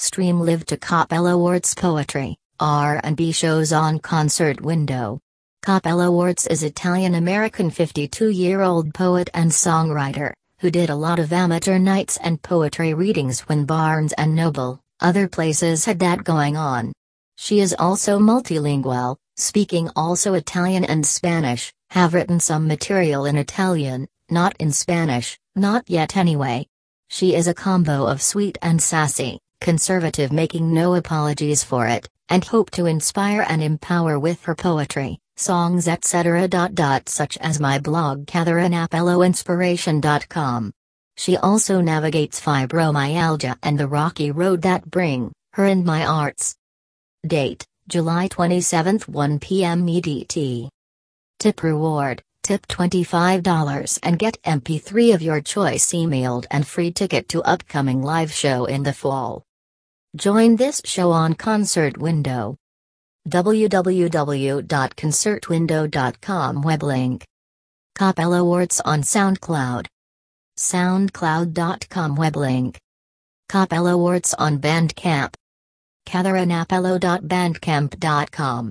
Stream live to Kappelloarts poetry, R&B shows on Concert Window. Kappelloarts is Italian-American 52-year-old poet and songwriter, who did a lot of amateur nights and poetry readings when Barnes and Noble, other places had that going on. She is also multilingual, speaking also Italian and Spanish, have written some material in Italian, not in Spanish, not yet anyway. She is a combo of sweet and sassy, conservative making no apologies for it, and hope to inspire and empower with her poetry, songs etc. such as my blog CatherineAppelloinspiration.com. She also navigates fibromyalgia and the rocky road that bring her and my arts. Date, July 27, 1 p.m. EDT. Tip reward, tip $25 and get MP3 of your choice emailed and free ticket to upcoming live show in the fall. Join this show on Concert Window. www.concertwindow.com web link. Kappelloarts on SoundCloud. SoundCloud.com web link. Kappelloarts on Bandcamp. CatherineAppello.bandcamp.com